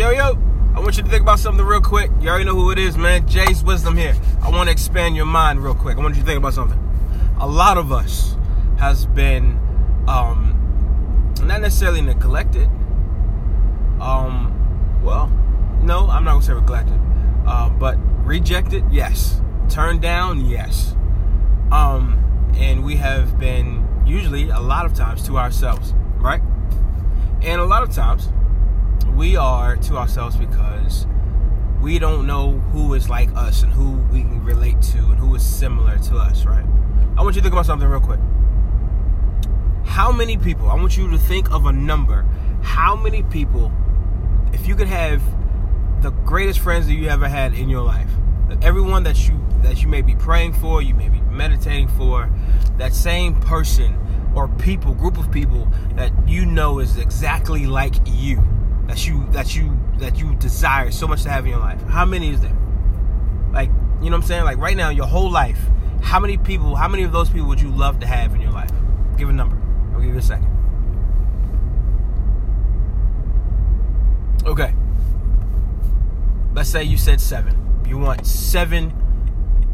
Yo, yo, I want you to think about something real quick. You already know who it is, man. Jay's Wisdom here. I want to expand your mind real quick. I want you to think about something. A lot of us has been um, not necessarily neglected. Um, well, no, I'm not gonna say neglected, uh, but rejected, yes. Turned down, yes. Um, and we have been usually a lot of times to ourselves, right? And a lot of times we are to ourselves because we don't know who is like us and who we can relate to and who is similar to us, right? I want you to think about something real quick. How many people, I want you to think of a number. How many people, if you could have the greatest friends that you ever had in your life, everyone that you that you may be praying for, you may be meditating for, that same person or people, group of people that you know is exactly like you, that you that you that you desire so much to have in your life. How many is there? Like, you know what I'm saying? Like right now, your whole life, how many people, how many of those people would you love to have in your life? Give a number. I'll give you a second. Okay. Let's say you said seven. You want seven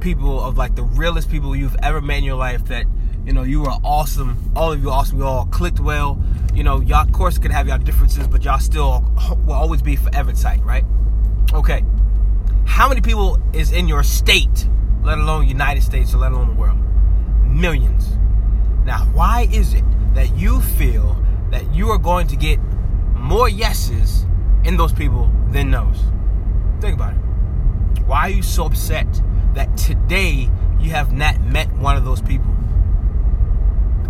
people of like the realest people you've ever met in your life that you know you are awesome. All of you awesome. You all clicked well. You know, y'all of course could have y'all differences, but y'all still will always be forever tight, right? Okay. How many people is in your state, let alone United States or let alone the world? Millions. Now, why is it that you feel that you are going to get more yeses in those people than no's? Think about it. Why are you so upset that today you have not met one of those people?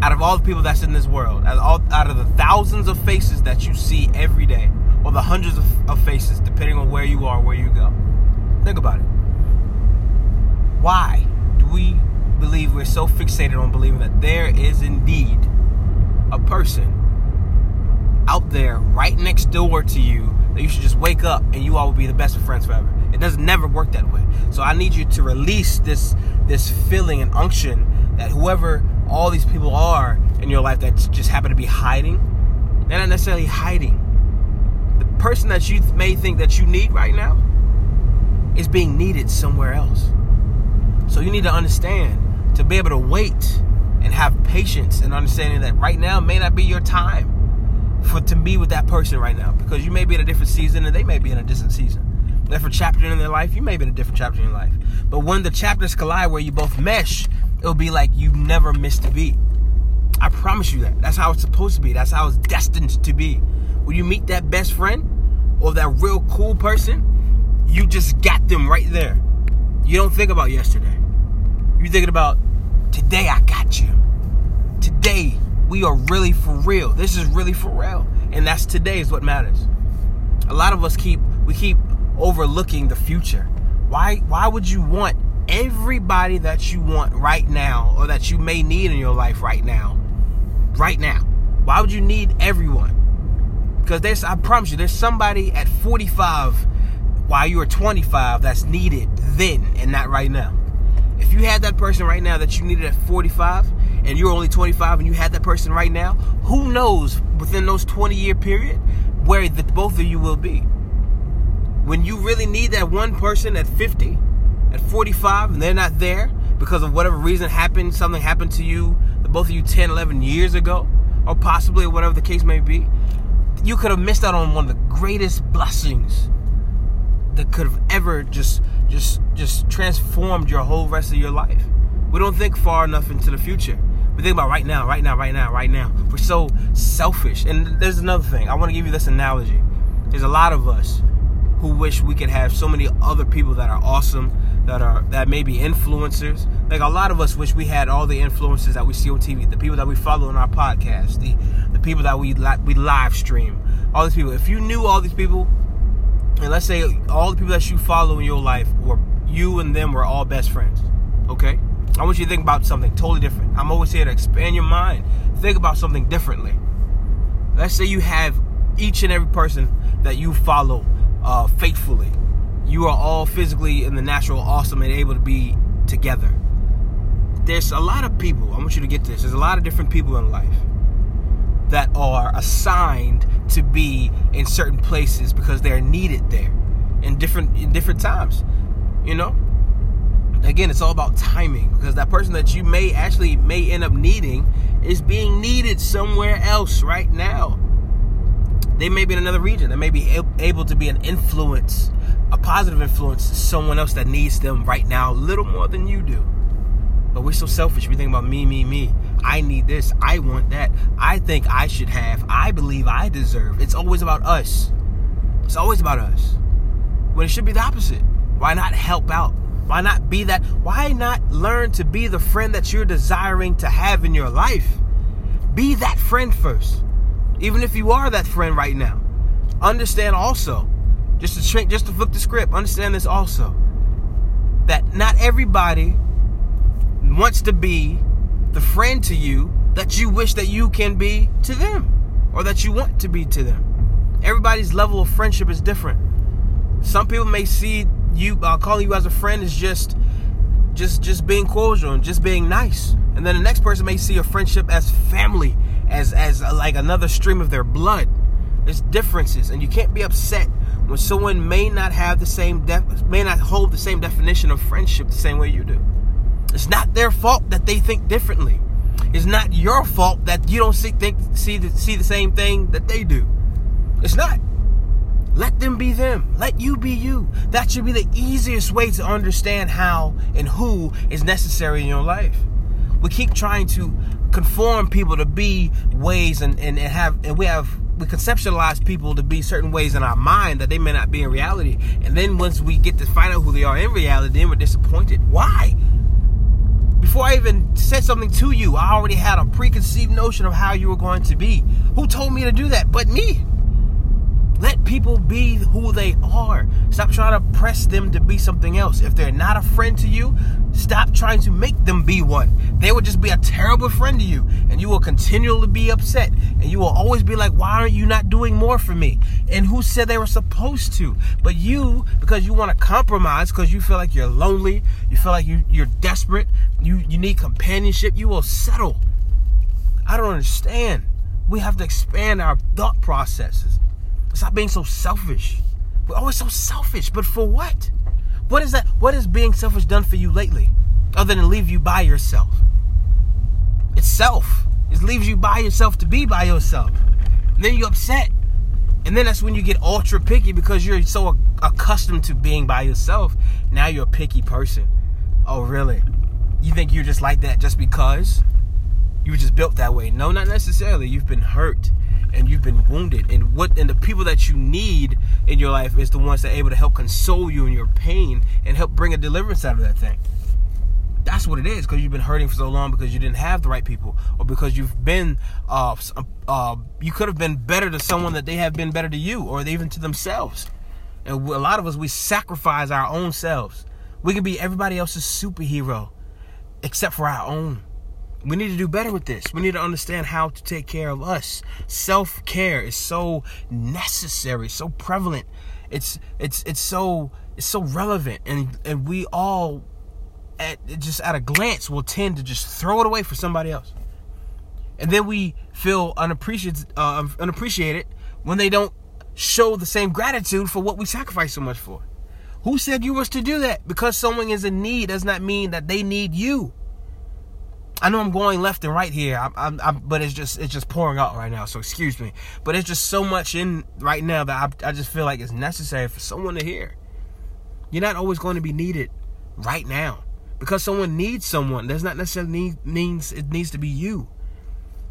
Out of all the people that's in this world, out of, all, out of the thousands of faces that you see every day, or the hundreds of, of faces, depending on where you are, where you go, think about it. Why do we believe we're so fixated on believing that there is indeed a person out there right next door to you that you should just wake up and you all will be the best of friends forever? It doesn't never work that way. So I need you to release this this feeling and unction that whoever all these people are in your life that just happen to be hiding, they're not necessarily hiding. The person that you may think that you need right now is being needed somewhere else. So you need to understand to be able to wait and have patience and understanding that right now may not be your time for to be with that person right now because you may be in a different season and they may be in a different season different chapter in their life. You may be in a different chapter in your life. But when the chapters collide where you both mesh, it'll be like you've never missed a beat. I promise you that. That's how it's supposed to be. That's how it's destined to be. When you meet that best friend or that real cool person, you just got them right there. You don't think about yesterday. You're thinking about today I got you. Today we are really for real. This is really for real. And that's today is what matters. A lot of us keep we keep overlooking the future. Why why would you want everybody that you want right now or that you may need in your life right now? Right now. Why would you need everyone? Because there's I promise you there's somebody at 45 while you are 25 that's needed then and not right now. If you had that person right now that you needed at 45 and you're only 25 and you had that person right now, who knows within those 20 year period where the both of you will be when you really need that one person at 50, at 45, and they're not there because of whatever reason happened, something happened to you, both of you 10, 11 years ago, or possibly whatever the case may be, you could have missed out on one of the greatest blessings that could have ever just just just transformed your whole rest of your life. We don't think far enough into the future. We think about right now, right now, right now, right now. We're so selfish. And there's another thing. I want to give you this analogy. There's a lot of us who wish we could have so many other people that are awesome, that are that may be influencers. Like a lot of us wish we had all the influencers that we see on TV, the people that we follow on our podcast, the the people that we we live stream, all these people. If you knew all these people, and let's say all the people that you follow in your life, or you and them were all best friends, okay? I want you to think about something totally different. I'm always here to expand your mind. Think about something differently. Let's say you have each and every person that you follow uh, faithfully. You are all physically in the natural awesome and able to be together. There's a lot of people, I want you to get this, there's a lot of different people in life. that are assigned to be in certain places because they're needed there in different in different times. You know? Again, it's all about timing because that person that you may actually may end up needing is being needed somewhere else right now. They may be in another region. They may be able to be an influence, a positive influence to someone else that needs them right now a little more than you do. But we're so selfish. We think about me, me, me. I need this. I want that. I think I should have. I believe I deserve. It's always about us. It's always about us. When it should be the opposite. Why not help out? Why not be that? Why not learn to be the friend that you're desiring to have in your life? Be that friend first. Even if you are that friend right now. Understand also, just to just to flip the script, understand this also. That not everybody wants to be the friend to you that you wish that you can be to them or that you want to be to them. Everybody's level of friendship is different. Some people may see you uh, calling you as a friend is just just just being cordial and just being nice. And then the next person may see a friendship as family, as as like another stream of their blood. There's differences, and you can't be upset when someone may not have the same def- may not hold the same definition of friendship the same way you do. It's not their fault that they think differently. It's not your fault that you don't see think see the, see the same thing that they do. It's not. Let them be them. Let you be you. That should be the easiest way to understand how and who is necessary in your life. We keep trying to conform people to be ways and, and, and have and we have we conceptualize people to be certain ways in our mind that they may not be in reality. And then once we get to find out who they are in reality, then we're disappointed. Why? Before I even said something to you, I already had a preconceived notion of how you were going to be. Who told me to do that but me? Let people be who they are. Stop trying to press them to be something else. If they're not a friend to you, stop trying to make them be one. They will just be a terrible friend to you, and you will continually be upset. And you will always be like, Why aren't you not doing more for me? And who said they were supposed to? But you, because you want to compromise, because you feel like you're lonely, you feel like you, you're desperate, you, you need companionship, you will settle. I don't understand. We have to expand our thought processes. Stop being so selfish. We're always so selfish, but for what? What is that? What is being selfish done for you lately? Other than leave you by yourself. It's self. It leaves you by yourself to be by yourself. And then you're upset. And then that's when you get ultra picky because you're so accustomed to being by yourself. Now you're a picky person. Oh, really? You think you're just like that just because? You were just built that way. No, not necessarily. You've been hurt and you've been wounded. And what and the people that you need in your life is the ones that are able to help console you in your pain and help bring a deliverance out of that thing. That's what it is because you've been hurting for so long because you didn't have the right people or because you've been uh, uh, you could have been better to someone that they have been better to you or even to themselves. And a lot of us we sacrifice our own selves. We can be everybody else's superhero except for our own we need to do better with this. We need to understand how to take care of us. Self-care is so necessary, so prevalent. It's it's it's so it's so relevant and and we all at just at a glance will tend to just throw it away for somebody else. And then we feel unappreciated uh, unappreciated when they don't show the same gratitude for what we sacrifice so much for. Who said you was to do that? Because someone is in need does not mean that they need you. I know I'm going left and right here, I'm, I'm, I'm, but it's just it's just pouring out right now. So excuse me, but it's just so much in right now that I, I just feel like it's necessary for someone to hear. You're not always going to be needed right now because someone needs someone. Does not necessarily need, means it needs to be you.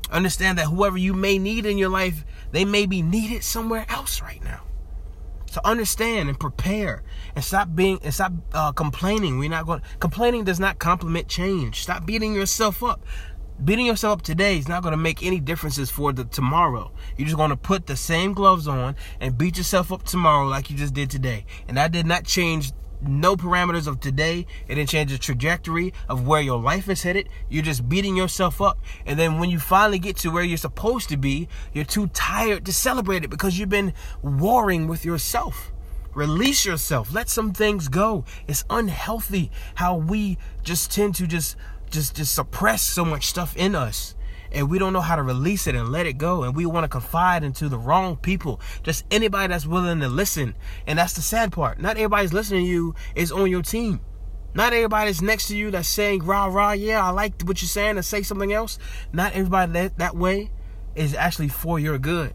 Understand that whoever you may need in your life, they may be needed somewhere else right now. So understand and prepare and stop being and stop uh, complaining. We're not going. Complaining does not complement change. Stop beating yourself up. Beating yourself up today is not going to make any differences for the tomorrow. You're just going to put the same gloves on and beat yourself up tomorrow like you just did today. And that did not change no parameters of today. It didn't change the trajectory of where your life is headed. You're just beating yourself up. And then when you finally get to where you're supposed to be, you're too tired to celebrate it because you've been warring with yourself. Release yourself. Let some things go. It's unhealthy how we just tend to just just just suppress so much stuff in us and we don't know how to release it and let it go and we want to confide into the wrong people. Just anybody that's willing to listen. And that's the sad part. Not everybody's listening to you is on your team. Not everybody that's next to you that's saying rah rah yeah i like what you're saying and say something else. Not everybody that, that way is actually for your good.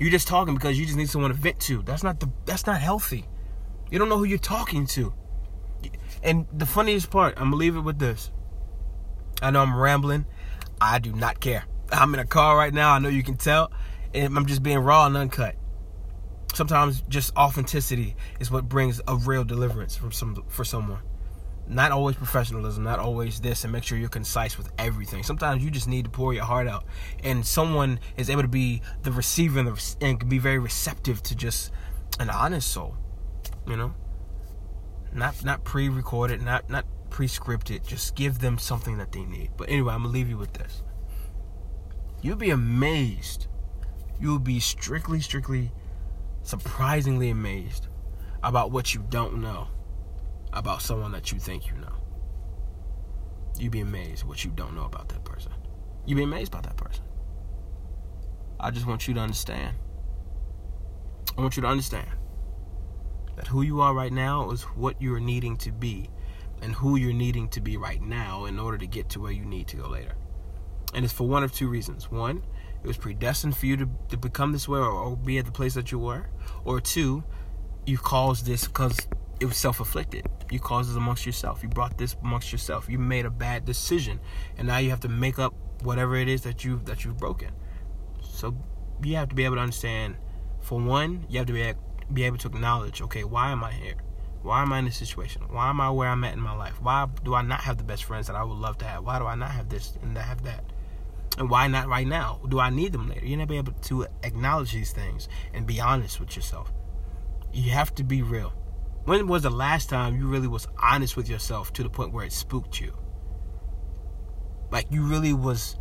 You're just talking because you just need someone to vent to. That's not the that's not healthy. You don't know who you're talking to. And the funniest part i'm gonna leave it with this. I know i'm rambling I do not care. I'm in a car right now. I know you can tell. And I'm just being raw and uncut. Sometimes just authenticity is what brings a real deliverance from some for someone. Not always professionalism, not always this, and make sure you're concise with everything. Sometimes you just need to pour your heart out, and someone is able to be the receiver and, the, and can be very receptive to just an honest soul. You know, not not pre-recorded, not not pre-scripted. Just give them something that they need. But anyway, I'm gonna leave you with this. You'll be amazed. You'll be strictly, strictly, surprisingly amazed about what you don't know about someone that you think you know. You'd be amazed what you don't know about that person. You'd be amazed about that person. I just want you to understand. I want you to understand that who you are right now is what you're needing to be and who you're needing to be right now in order to get to where you need to go later. And it's for one of two reasons. One, it was predestined for you to, to become this way or, or be at the place that you were. Or two, you caused this because it was self-afflicted. You caused this amongst yourself. You brought this amongst yourself. You made a bad decision, and now you have to make up whatever it is that you that you've broken. So you have to be able to understand. For one, you have to be be able to acknowledge. Okay, why am I here? Why am I in this situation? Why am I where I'm at in my life? Why do I not have the best friends that I would love to have? Why do I not have this and have that? And why not right now? Do I need them later? You're not be able to acknowledge these things and be honest with yourself. You have to be real. When was the last time you really was honest with yourself to the point where it spooked you? Like you really was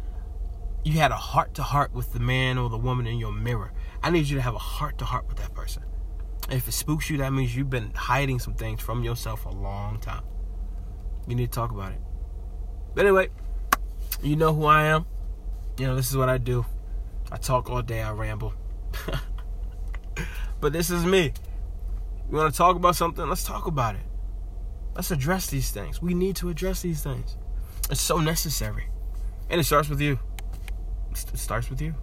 you had a heart to heart with the man or the woman in your mirror. I need you to have a heart to heart with that person. If it spooks you, that means you've been hiding some things from yourself a long time. You need to talk about it. But anyway, you know who I am. You know, this is what I do. I talk all day, I ramble. but this is me. You want to talk about something? Let's talk about it. Let's address these things. We need to address these things. It's so necessary. And it starts with you. It starts with you.